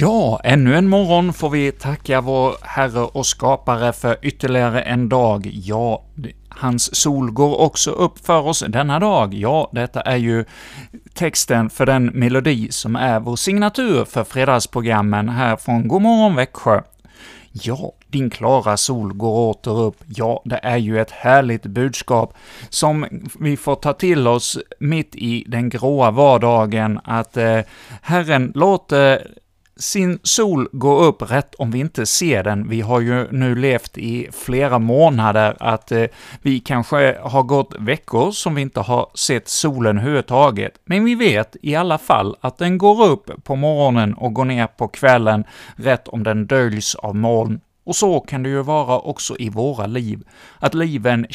Ja, ännu en morgon får vi tacka vår Herre och Skapare för ytterligare en dag. Ja, hans sol går också upp för oss denna dag. Ja, detta är ju texten för den melodi som är vår signatur för fredagsprogrammen här från Godmorgon Växjö. Ja, din klara sol går åter upp. Ja, det är ju ett härligt budskap som vi får ta till oss mitt i den gråa vardagen, att eh, Herren låter sin sol gå upp rätt om vi inte ser den. Vi har ju nu levt i flera månader att eh, vi kanske har gått veckor som vi inte har sett solen överhuvudtaget, men vi vet i alla fall att den går upp på morgonen och går ner på kvällen rätt om den döljs av moln och så kan det ju vara också i våra liv, att liven,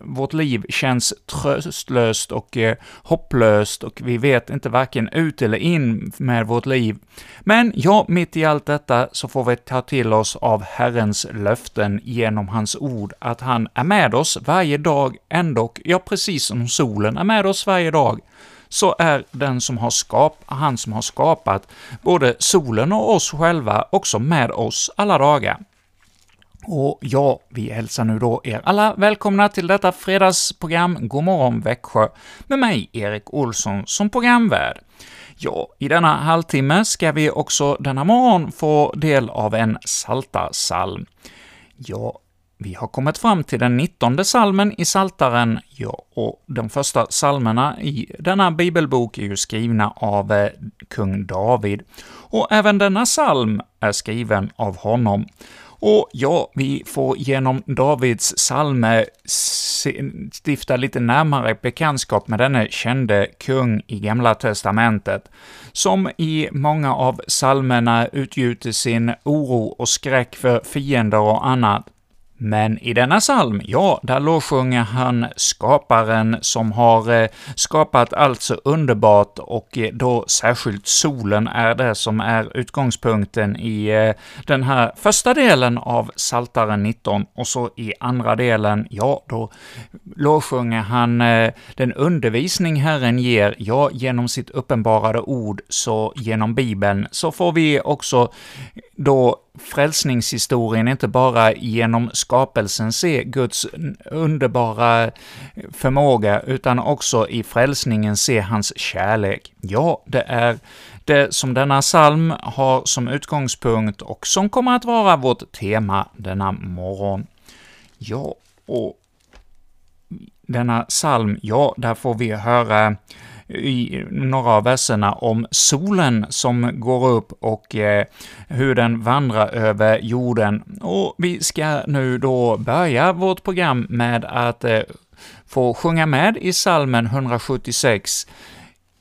vårt liv känns tröstlöst och eh, hopplöst och vi vet inte varken ut eller in med vårt liv. Men ja, mitt i allt detta så får vi ta till oss av Herrens löften genom hans ord, att han är med oss varje dag ändock, ja, precis som solen är med oss varje dag så är den som har skap, han som har skapat både solen och oss själva också med oss alla dagar. Och ja, vi hälsar nu då er alla välkomna till detta fredagsprogram God morgon Växjö, med mig, Erik Olsson, som programvärd. Ja, i denna halvtimme ska vi också denna morgon få del av en salta salm. Ja, vi har kommit fram till den nittonde salmen i Saltaren, ja, och de första salmerna i denna bibelbok är ju skrivna av eh, kung David, och även denna salm är skriven av honom. Och ja, vi får genom Davids psalmer stifta lite närmare bekantskap med denne kände kung i Gamla Testamentet, som i många av psalmerna utgjuter sin oro och skräck för fiender och annat. Men i denna psalm, ja, där lovsjunger han skaparen som har eh, skapat allt så underbart och eh, då särskilt solen är det som är utgångspunkten i eh, den här första delen av Saltaren 19, och så i andra delen, ja, då lovsjunger han den undervisning Herren ger, ja, genom sitt uppenbarade ord, så genom Bibeln, så får vi också då frälsningshistorien inte bara genom skapelsen se Guds underbara förmåga, utan också i frälsningen se hans kärlek. Ja, det är det som denna psalm har som utgångspunkt och som kommer att vara vårt tema denna morgon. Ja, och denna psalm, ja, där får vi höra i några av verserna om solen som går upp och eh, hur den vandrar över jorden. Och vi ska nu då börja vårt program med att eh, få sjunga med i salmen 176,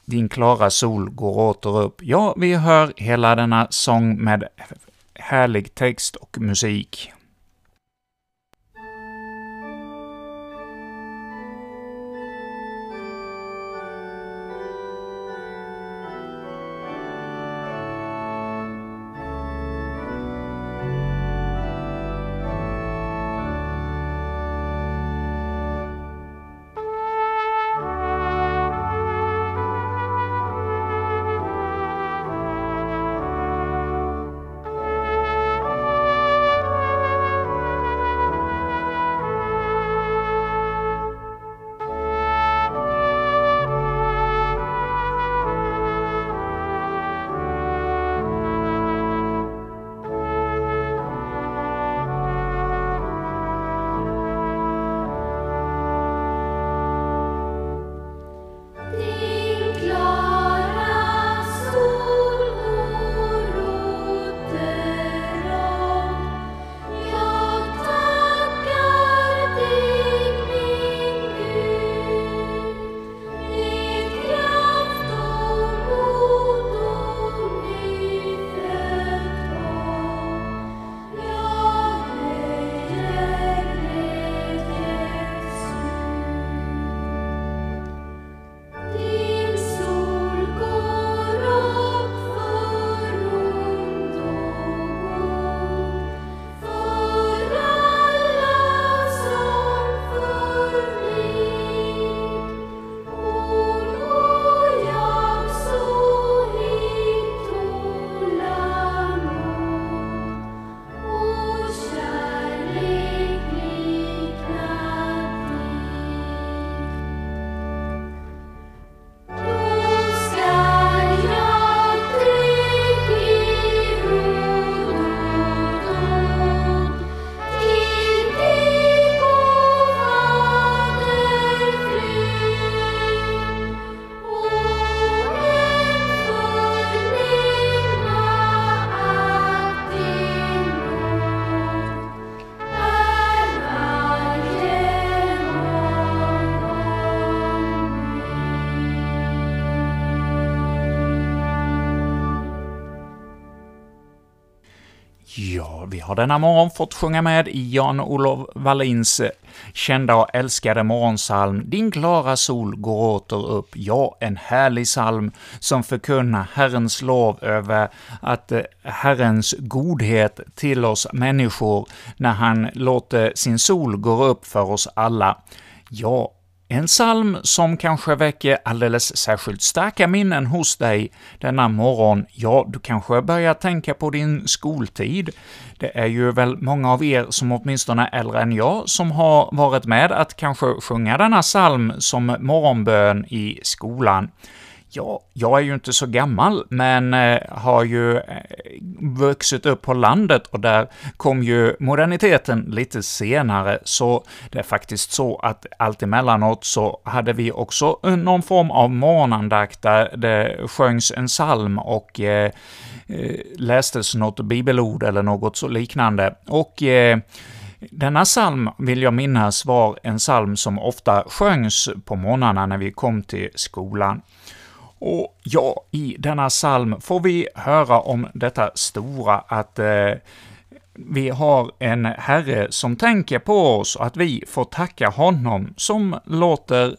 din klara sol går åter upp. Ja, vi hör hela denna sång med härlig text och musik. Har denna morgon fått sjunga med i Jan-Olof Wallins kända och älskade morgonsalm ”Din klara sol går åter upp”. Ja, en härlig salm som förkunnar Herrens lov över att eh, Herrens godhet till oss människor när han låter sin sol gå upp för oss alla. Ja, en psalm som kanske väcker alldeles särskilt starka minnen hos dig denna morgon. Ja, du kanske börjar tänka på din skoltid. Det är ju väl många av er som åtminstone är äldre än jag som har varit med att kanske sjunga denna psalm som morgonbön i skolan. Ja, jag är ju inte så gammal, men eh, har ju eh, vuxit upp på landet och där kom ju moderniteten lite senare, så det är faktiskt så att allt emellanåt så hade vi också eh, någon form av morgonandakt där det sjöngs en psalm och eh lästes något bibelord eller något så liknande. Och eh, denna psalm, vill jag minnas, var en psalm som ofta sjöngs på morgnarna när vi kom till skolan. Och ja, i denna psalm får vi höra om detta stora att eh, vi har en Herre som tänker på oss och att vi får tacka honom som låter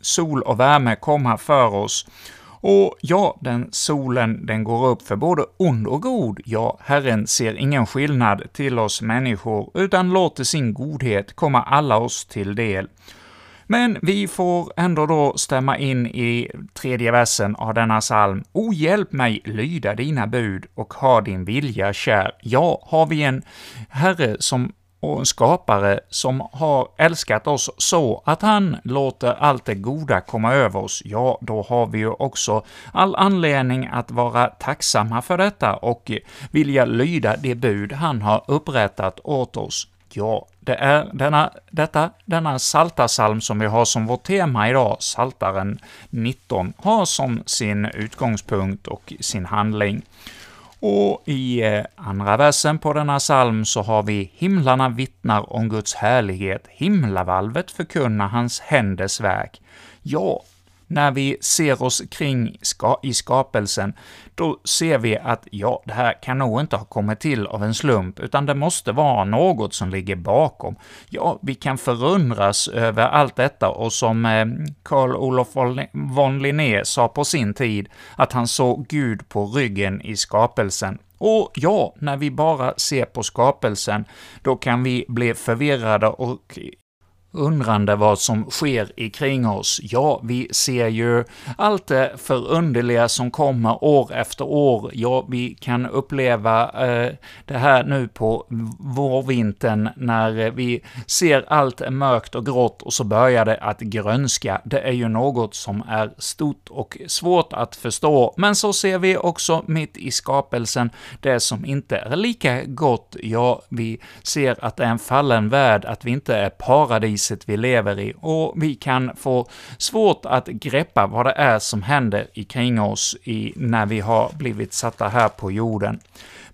sol och värme komma för oss. Och ja, den solen, den går upp för både ond och god. Ja, Herren ser ingen skillnad till oss människor, utan låter sin godhet komma alla oss till del. Men vi får ändå då stämma in i tredje versen av denna psalm. O hjälp mig lyda dina bud och ha din vilja kär. Ja, har vi en Herre som och en skapare som har älskat oss så att han låter allt det goda komma över oss, ja, då har vi ju också all anledning att vara tacksamma för detta och vilja lyda det bud han har upprättat åt oss. Ja, det är denna, detta, denna saltarsalm som vi har som vårt tema idag, Saltaren 19, har som sin utgångspunkt och sin handling. Och i eh, andra versen på denna psalm så har vi ”Himlarna vittnar om Guds härlighet, himlavalvet förkunnar hans händers verk”. Ja, när vi ser oss kring ska i skapelsen, då ser vi att ja, det här kan nog inte ha kommit till av en slump, utan det måste vara något som ligger bakom. Ja, vi kan förundras över allt detta, och som eh, Carl Olof von Linné sa på sin tid, att han såg Gud på ryggen i skapelsen. Och ja, när vi bara ser på skapelsen, då kan vi bli förvirrade och undrande vad som sker ikring kring oss. Ja, vi ser ju allt det förunderliga som kommer år efter år. Ja, vi kan uppleva eh, det här nu på vårvintern när vi ser allt mörkt och grått och så börjar det att grönska. Det är ju något som är stort och svårt att förstå, men så ser vi också mitt i skapelsen det som inte är lika gott. Ja, vi ser att det är en fallen värld, att vi inte är paradis priset vi lever i, och vi kan få svårt att greppa vad det är som händer kring oss i, när vi har blivit satta här på jorden.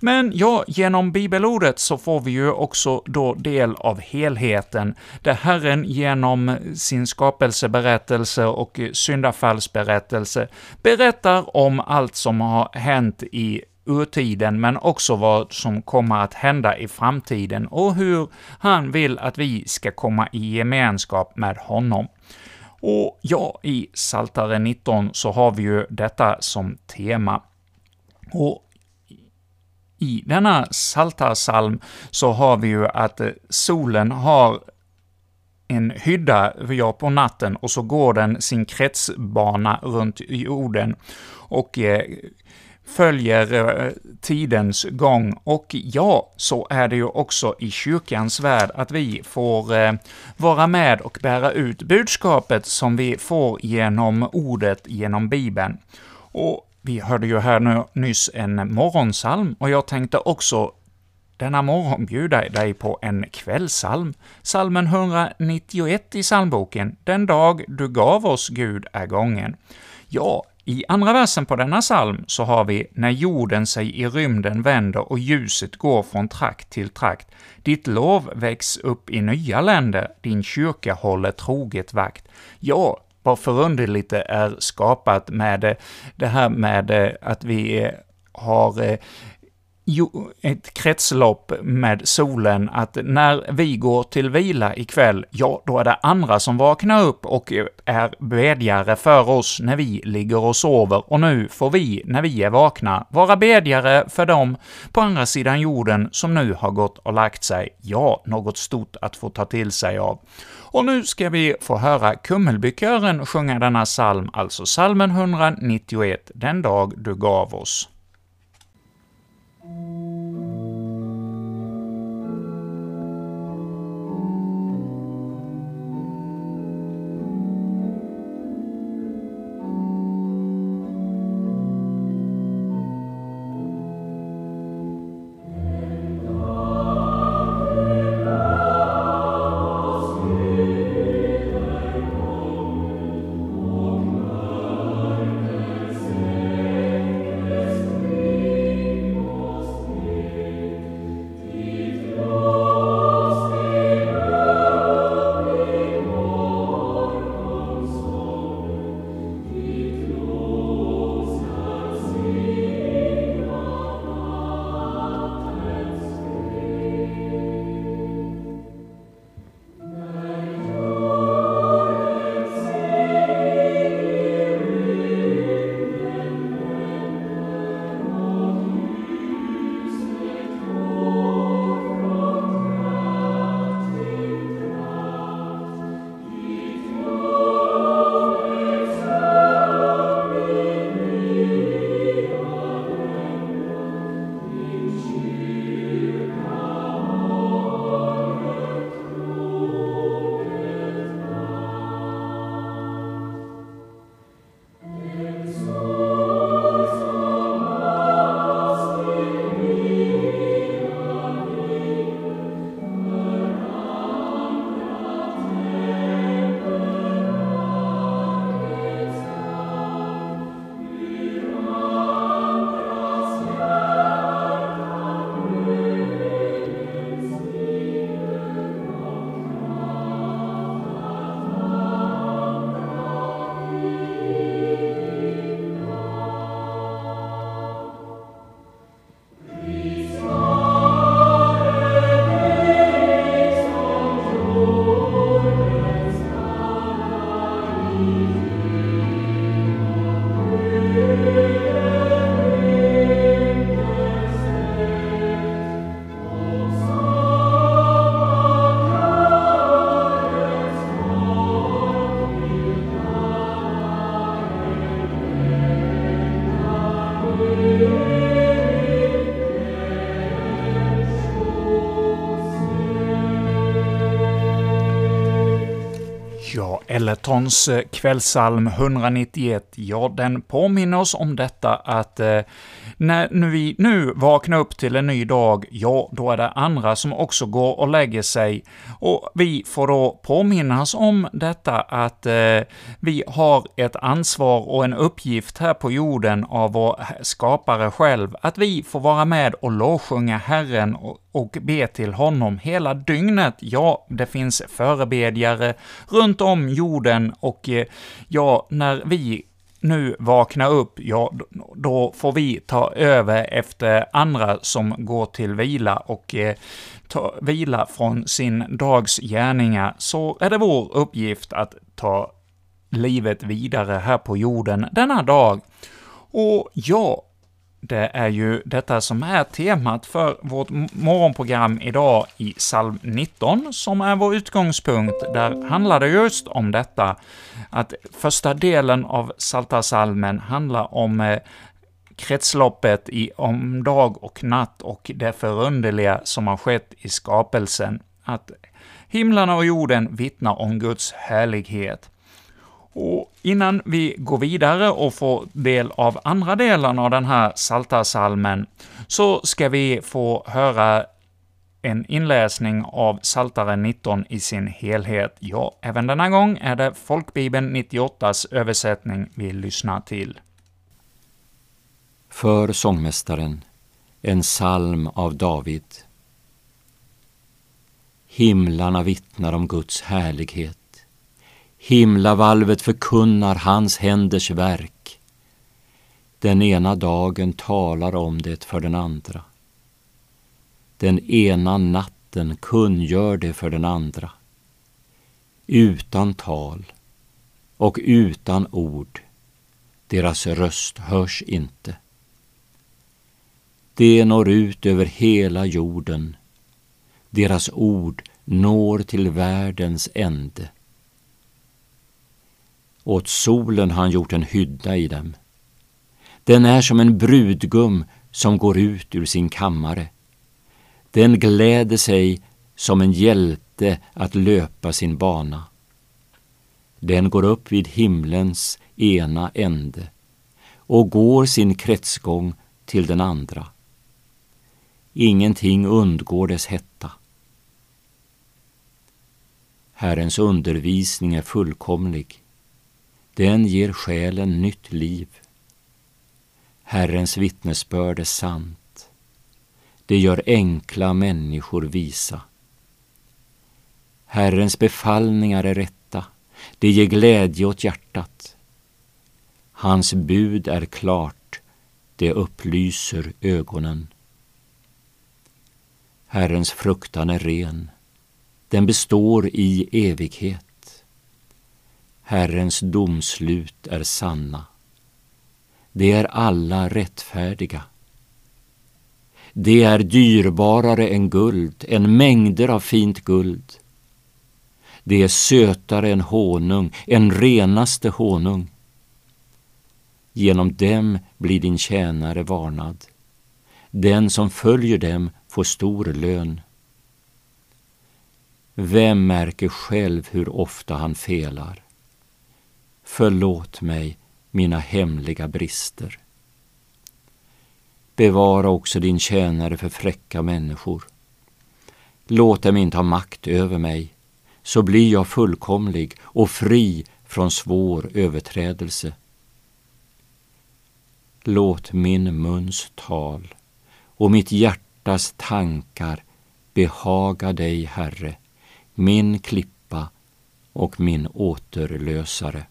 Men ja, genom bibelordet så får vi ju också då del av helheten, där Herren genom sin skapelseberättelse och syndafallsberättelse berättar om allt som har hänt i urtiden, men också vad som kommer att hända i framtiden och hur han vill att vi ska komma i gemenskap med honom. Och ja, i Saltare 19 så har vi ju detta som tema. Och i denna Saltarsalm så har vi ju att eh, solen har en hydda ja, på natten och så går den sin kretsbana runt jorden och eh, följer eh, tidens gång. Och ja, så är det ju också i kyrkans värld, att vi får eh, vara med och bära ut budskapet som vi får genom ordet, genom Bibeln. Och vi hörde ju här nu, nyss en morgonsalm, och jag tänkte också denna morgon bjuda dig på en kvällsalm, salmen 191 i psalmboken, ”Den dag du gav oss Gud är gången”. Ja, i andra versen på denna psalm så har vi ”När jorden sig i rymden vänder och ljuset går från trakt till trakt, ditt lov väcks upp i nya länder, din kyrka håller troget vakt”. Ja, vad förunderligt det är skapat med det här med eh, att vi eh, har eh, ett kretslopp med solen, att när vi går till vila ikväll, ja, då är det andra som vaknar upp och är bedjare för oss när vi ligger och sover, och nu får vi, när vi är vakna, vara bedjare för dem på andra sidan jorden som nu har gått och lagt sig. Ja, något stort att få ta till sig av. Och nu ska vi få höra Kummelbykören sjunga denna psalm, alltså psalmen 191, Den dag du gav oss. うん Elletons eh, kvällsalm 191, ja, den påminner oss om detta att eh, när vi nu vaknar upp till en ny dag, ja, då är det andra som också går och lägger sig, och vi får då påminnas om detta att eh, vi har ett ansvar och en uppgift här på jorden av vår skapare själv, att vi får vara med och lovsjunga Herren och, och be till honom hela dygnet. Ja, det finns förebedjare runt om jorden och eh, ja, när vi nu vakna upp, ja, då får vi ta över efter andra som går till vila och eh, ta vila från sin dags gärningar, så är det vår uppgift att ta livet vidare här på jorden denna dag. Och ja, det är ju detta som är temat för vårt morgonprogram idag i psalm 19, som är vår utgångspunkt. Där handlar det just om detta, att första delen av Psaltarpsalmen handlar om eh, kretsloppet i, om dag och natt och det förunderliga som har skett i skapelsen, att himlarna och jorden vittnar om Guds härlighet. Och innan vi går vidare och får del av andra delen av den här Saltarsalmen, så ska vi få höra en inläsning av Saltaren 19 i sin helhet. Ja, även denna gång är det Folkbibeln 98s översättning vi lyssnar till. För sångmästaren, en psalm av David. Himlarna vittnar om Guds härlighet Himlavalvet förkunnar hans händers verk. Den ena dagen talar om det för den andra. den ena natten kungör det för den andra. Utan tal och utan ord, deras röst hörs inte. Det når ut över hela jorden, deras ord når till världens ände. Åt solen har han gjort en hydda i dem. Den är som en brudgum som går ut ur sin kammare. Den gläder sig som en hjälte att löpa sin bana. Den går upp vid himlens ena ände och går sin kretsgång till den andra. Ingenting undgår dess hetta. Herrens undervisning är fullkomlig. Den ger själen nytt liv. Herrens vittnesbörd är sant. Det gör enkla människor visa. Herrens befallningar är rätta. Det ger glädje åt hjärtat. Hans bud är klart. Det upplyser ögonen. Herrens fruktan är ren. Den består i evighet. Herrens domslut är sanna. De är alla rättfärdiga. Det är dyrbarare än guld, än mängder av fint guld. Det är sötare än honung, en renaste honung. Genom dem blir din tjänare varnad. Den som följer dem får stor lön. Vem märker själv hur ofta han felar? Förlåt mig mina hemliga brister. Bevara också din tjänare för fräcka människor. Låt dem inte ha makt över mig, så blir jag fullkomlig och fri från svår överträdelse. Låt min muns tal och mitt hjärtas tankar behaga dig, Herre, min klippa och min återlösare.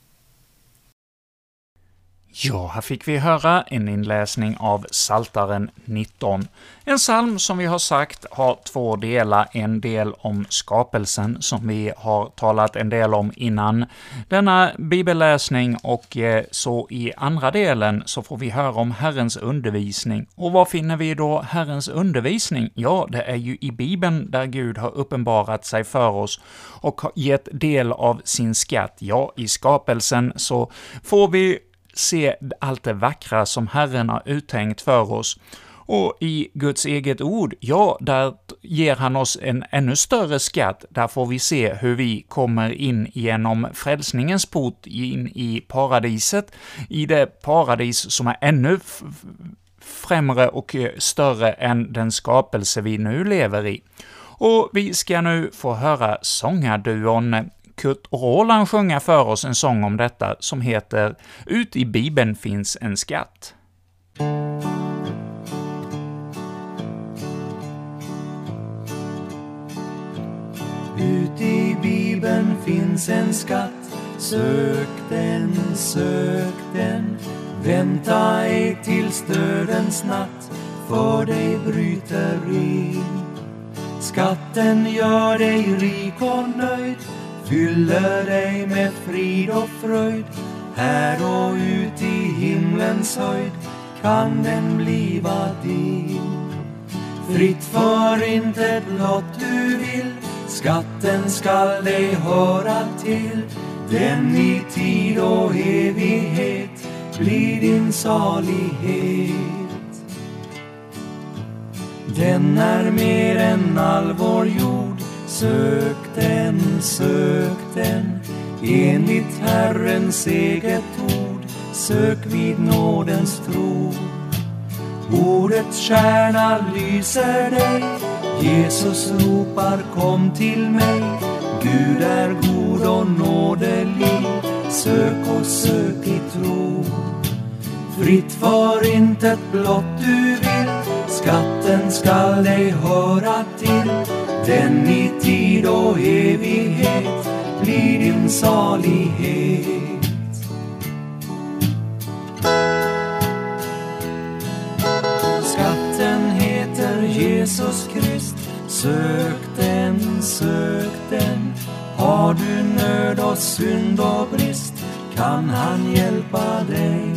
Ja, här fick vi höra en inläsning av Saltaren 19. En psalm som vi har sagt har två delar, en del om skapelsen, som vi har talat en del om innan denna bibelläsning, och eh, så i andra delen så får vi höra om Herrens undervisning. Och var finner vi då Herrens undervisning? Ja, det är ju i Bibeln där Gud har uppenbarat sig för oss och gett del av sin skatt. Ja, i skapelsen så får vi se allt det vackra som Herren har uttänkt för oss. Och i Guds eget ord, ja, där ger han oss en ännu större skatt. Där får vi se hur vi kommer in genom frälsningens port in i paradiset, i det paradis som är ännu främre och större än den skapelse vi nu lever i. Och vi ska nu få höra sångarduon Kurt Roland sjunga för oss en sång om detta som heter ”Ut i Bibeln finns en skatt”. Ut i Bibeln finns en skatt Sök den, sök den Vänta ej tills dödens natt för dig bryter in Skatten gör dig rik och nöjd fyller dig med frid och fröjd här och ut i himlens höjd kan den bliva din. Fritt för intet blott du vill skatten skall dig höra till den i tid och evighet blir din salighet. Den är mer än all vår jord Sök den, sök den enligt Herrens eget ord. Sök vid nådens tro. Ordets stjärna lyser dig. Jesus ropar kom till mig. Gud är god och nådelig. Sök och sök i tro. Fritt för intet blott du vill. Skatten skall dig höra till den i tid och evighet blir din salighet. Skatten heter Jesus Krist Sök den, sök den. Har du nöd och synd och brist kan han hjälpa dig.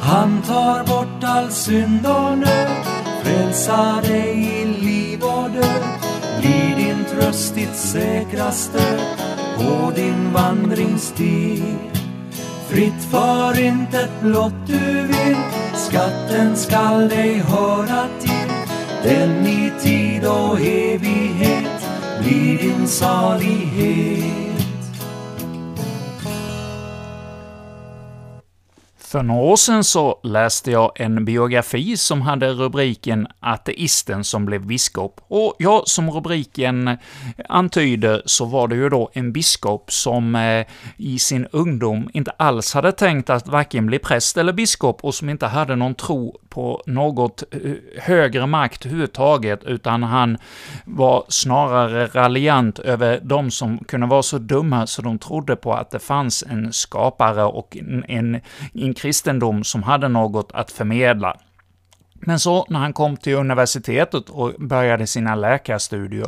Han tar bort all synd och nöd, frälsa dig i liv och död. Blir din tröst ditt säkraste på din vandringsstig. Fritt för intet blott du vill, skatten skall dig höra till. Den i tid och evighet blir din salighet. För några år sedan så läste jag en biografi som hade rubriken ”Ateisten som blev biskop”, och ja, som rubriken antyder så var det ju då en biskop som eh, i sin ungdom inte alls hade tänkt att varken bli präst eller biskop och som inte hade någon tro på något eh, högre makt överhuvudtaget, utan han var snarare raljant över de som kunde vara så dumma så de trodde på att det fanns en skapare och en, en, en kristendom som hade något att förmedla. Men så när han kom till universitetet och började sina läkarstudier,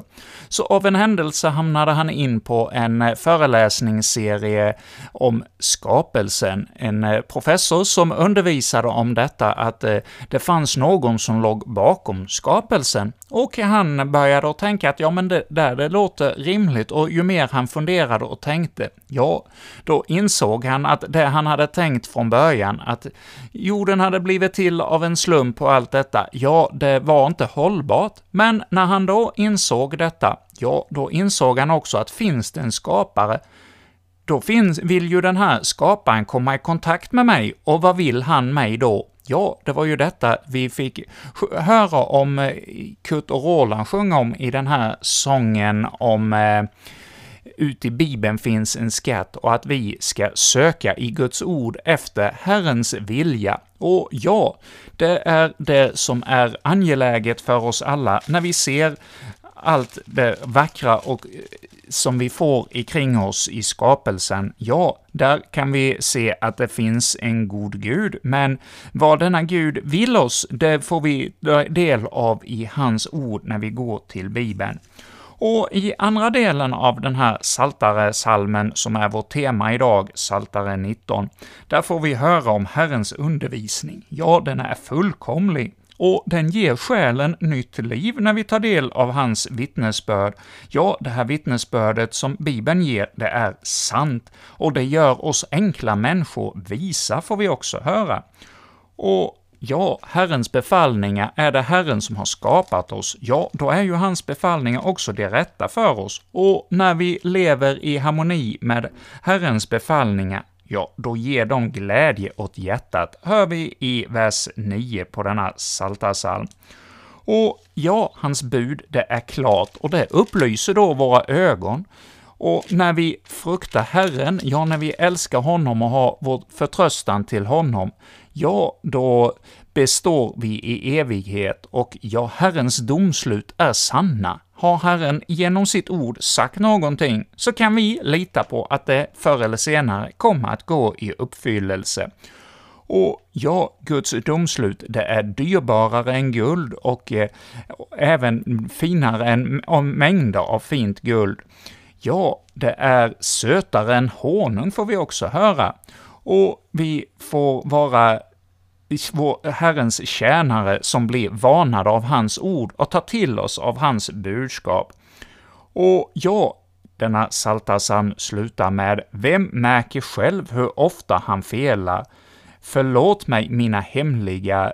så av en händelse hamnade han in på en föreläsningsserie om skapelsen. En eh, professor som undervisade om detta, att eh, det fanns någon som låg bakom skapelsen. Och han började att tänka att ja, men det där det låter rimligt, och ju mer han funderade och tänkte, ja, då insåg han att det han hade tänkt från början, att jorden hade blivit till av en slump och allt detta, ja, det var inte hållbart. Men när han då insåg detta, ja, då insåg han också att finns det en skapare, då finns, vill ju den här skaparen komma i kontakt med mig, och vad vill han mig då? Ja, det var ju detta vi fick höra om eh, Kurt och Roland sjunga om i den här sången om eh, ut i Bibeln finns en skatt och att vi ska söka i Guds ord efter Herrens vilja. Och ja, det är det som är angeläget för oss alla när vi ser allt det vackra och eh, som vi får ikring oss i skapelsen, ja, där kan vi se att det finns en god Gud, men vad denna Gud vill oss, det får vi del av i hans ord när vi går till Bibeln. Och i andra delen av den här saltare salmen som är vårt tema idag, Saltare 19, där får vi höra om Herrens undervisning. Ja, den är fullkomlig och den ger själen nytt liv när vi tar del av hans vittnesbörd. Ja, det här vittnesbördet som Bibeln ger, det är sant, och det gör oss enkla människor visa, får vi också höra. Och Ja, Herrens befallningar, är det Herren som har skapat oss, ja, då är ju hans befallningar också det rätta för oss. Och när vi lever i harmoni med Herrens befallningar, ja, då ger de glädje åt hjärtat, hör vi i vers 9 på denna Psaltarpsalm. Och ja, hans bud, det är klart, och det upplyser då våra ögon. Och när vi fruktar Herren, ja, när vi älskar honom och har vår förtröstan till honom, ja, då består vi i evighet, och ja, Herrens domslut är sanna. Har Herren genom sitt ord sagt någonting, så kan vi lita på att det förr eller senare kommer att gå i uppfyllelse. Och ja, Guds domslut, det är dyrbarare än guld och eh, även finare än mängder av fint guld. Ja, det är sötare än honung får vi också höra. Och vi får vara vår Herrens tjänare som blir varnade av hans ord och tar till oss av hans budskap. Och ja, denna psaltarpsalm slutar med ”Vem märker själv hur ofta han felar? Förlåt mig mina hemliga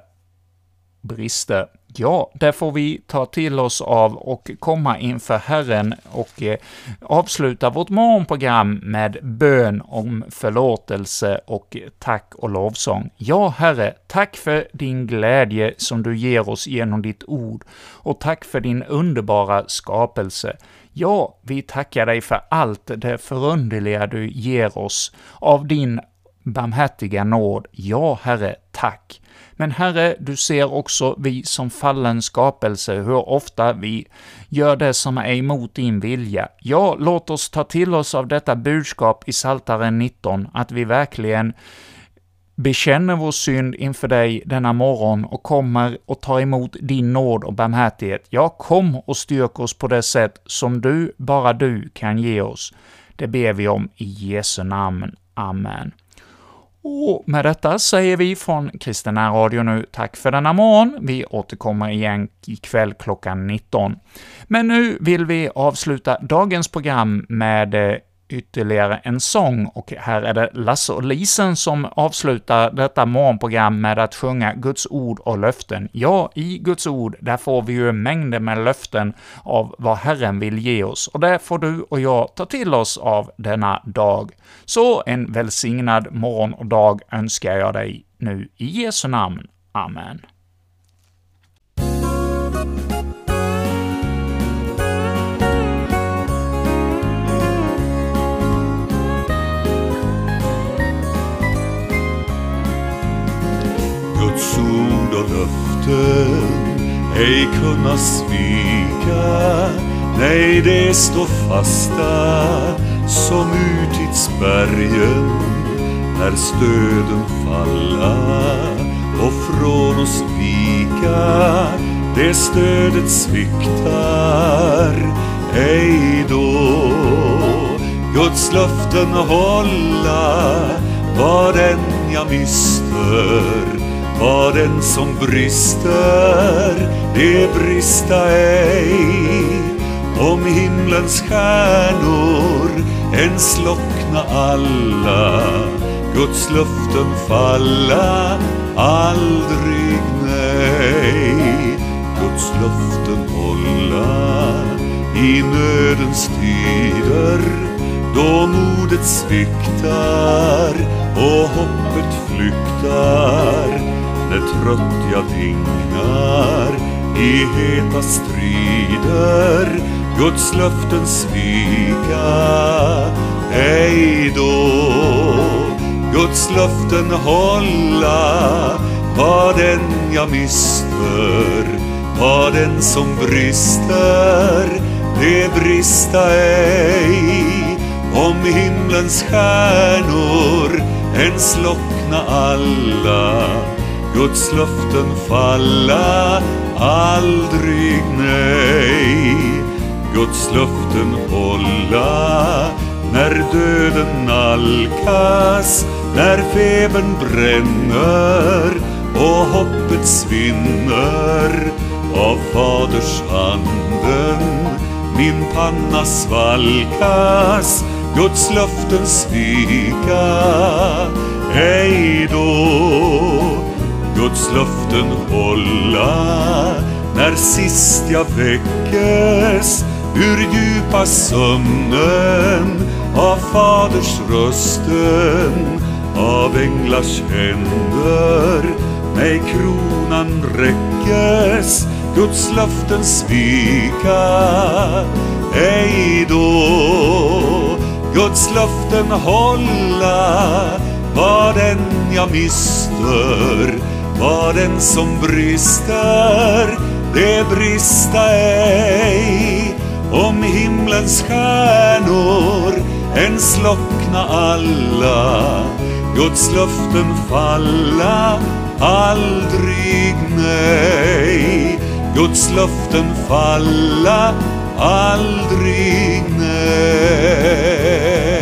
brister. Ja, det får vi ta till oss av och komma inför Herren och eh, avsluta vårt morgonprogram med bön om förlåtelse och tack och lovsång. Ja, Herre, tack för din glädje som du ger oss genom ditt ord, och tack för din underbara skapelse. Ja, vi tackar dig för allt det förunderliga du ger oss av din barmhärtiga nåd. Ja, Herre, tack. Men Herre, du ser också vi som fallen skapelse, hur ofta vi gör det som är emot din vilja. Ja, låt oss ta till oss av detta budskap i Saltaren 19, att vi verkligen bekänner vår synd inför dig denna morgon och kommer och tar emot din nåd och barmhärtighet. Ja, kom och styrk oss på det sätt som du, bara du, kan ge oss. Det ber vi om i Jesu namn. Amen. Och med detta säger vi från Kristina Radio nu tack för denna morgon. Vi återkommer igen ikväll klockan 19. Men nu vill vi avsluta dagens program med eh, ytterligare en sång, och här är det Lasse och Lisen som avslutar detta morgonprogram med att sjunga Guds ord och löften. Ja, i Guds ord, där får vi ju mängder med löften av vad Herren vill ge oss, och det får du och jag ta till oss av denna dag. Så en välsignad morgon och dag önskar jag dig nu i Jesu namn. Amen. Ord och löften ej kunna svika. Nej, det står fasta som urtidsbergen när stöden falla och från oss vika. Det stödet sviktar ej då. Guds löften hålla vad än jag mister vad den som brister, det brista ej. Om himlens stjärnor än slockna alla, Guds löften falla aldrig nej. Guds löften hålla i nödens tider, då modet sviktar och hoppet flyktar när trött jag dignar i heta strider. Guds löften svika ej då. Guds löften hålla vad den jag mister vad den som brister det brista ej. Om himlens stjärnor än slockna alla Guds löften falla aldrig nej. Guds löften hålla när döden nalkas, när febern bränner och hoppet svinner. Av Faders handen min panna svalkas Guds löften svika. Ej då. Guds löften hålla. När sist jag väckes ur djupa sömnen av Faders rösten av änglars händer mig kronan räckes. Guds löften svika. Ej då Guds löften hålla vad än jag mister vad den som brister, det brista ej. Om himlens stjärnor än slockna alla, Guds löften falla aldrig nej. Guds löften falla aldrig nej.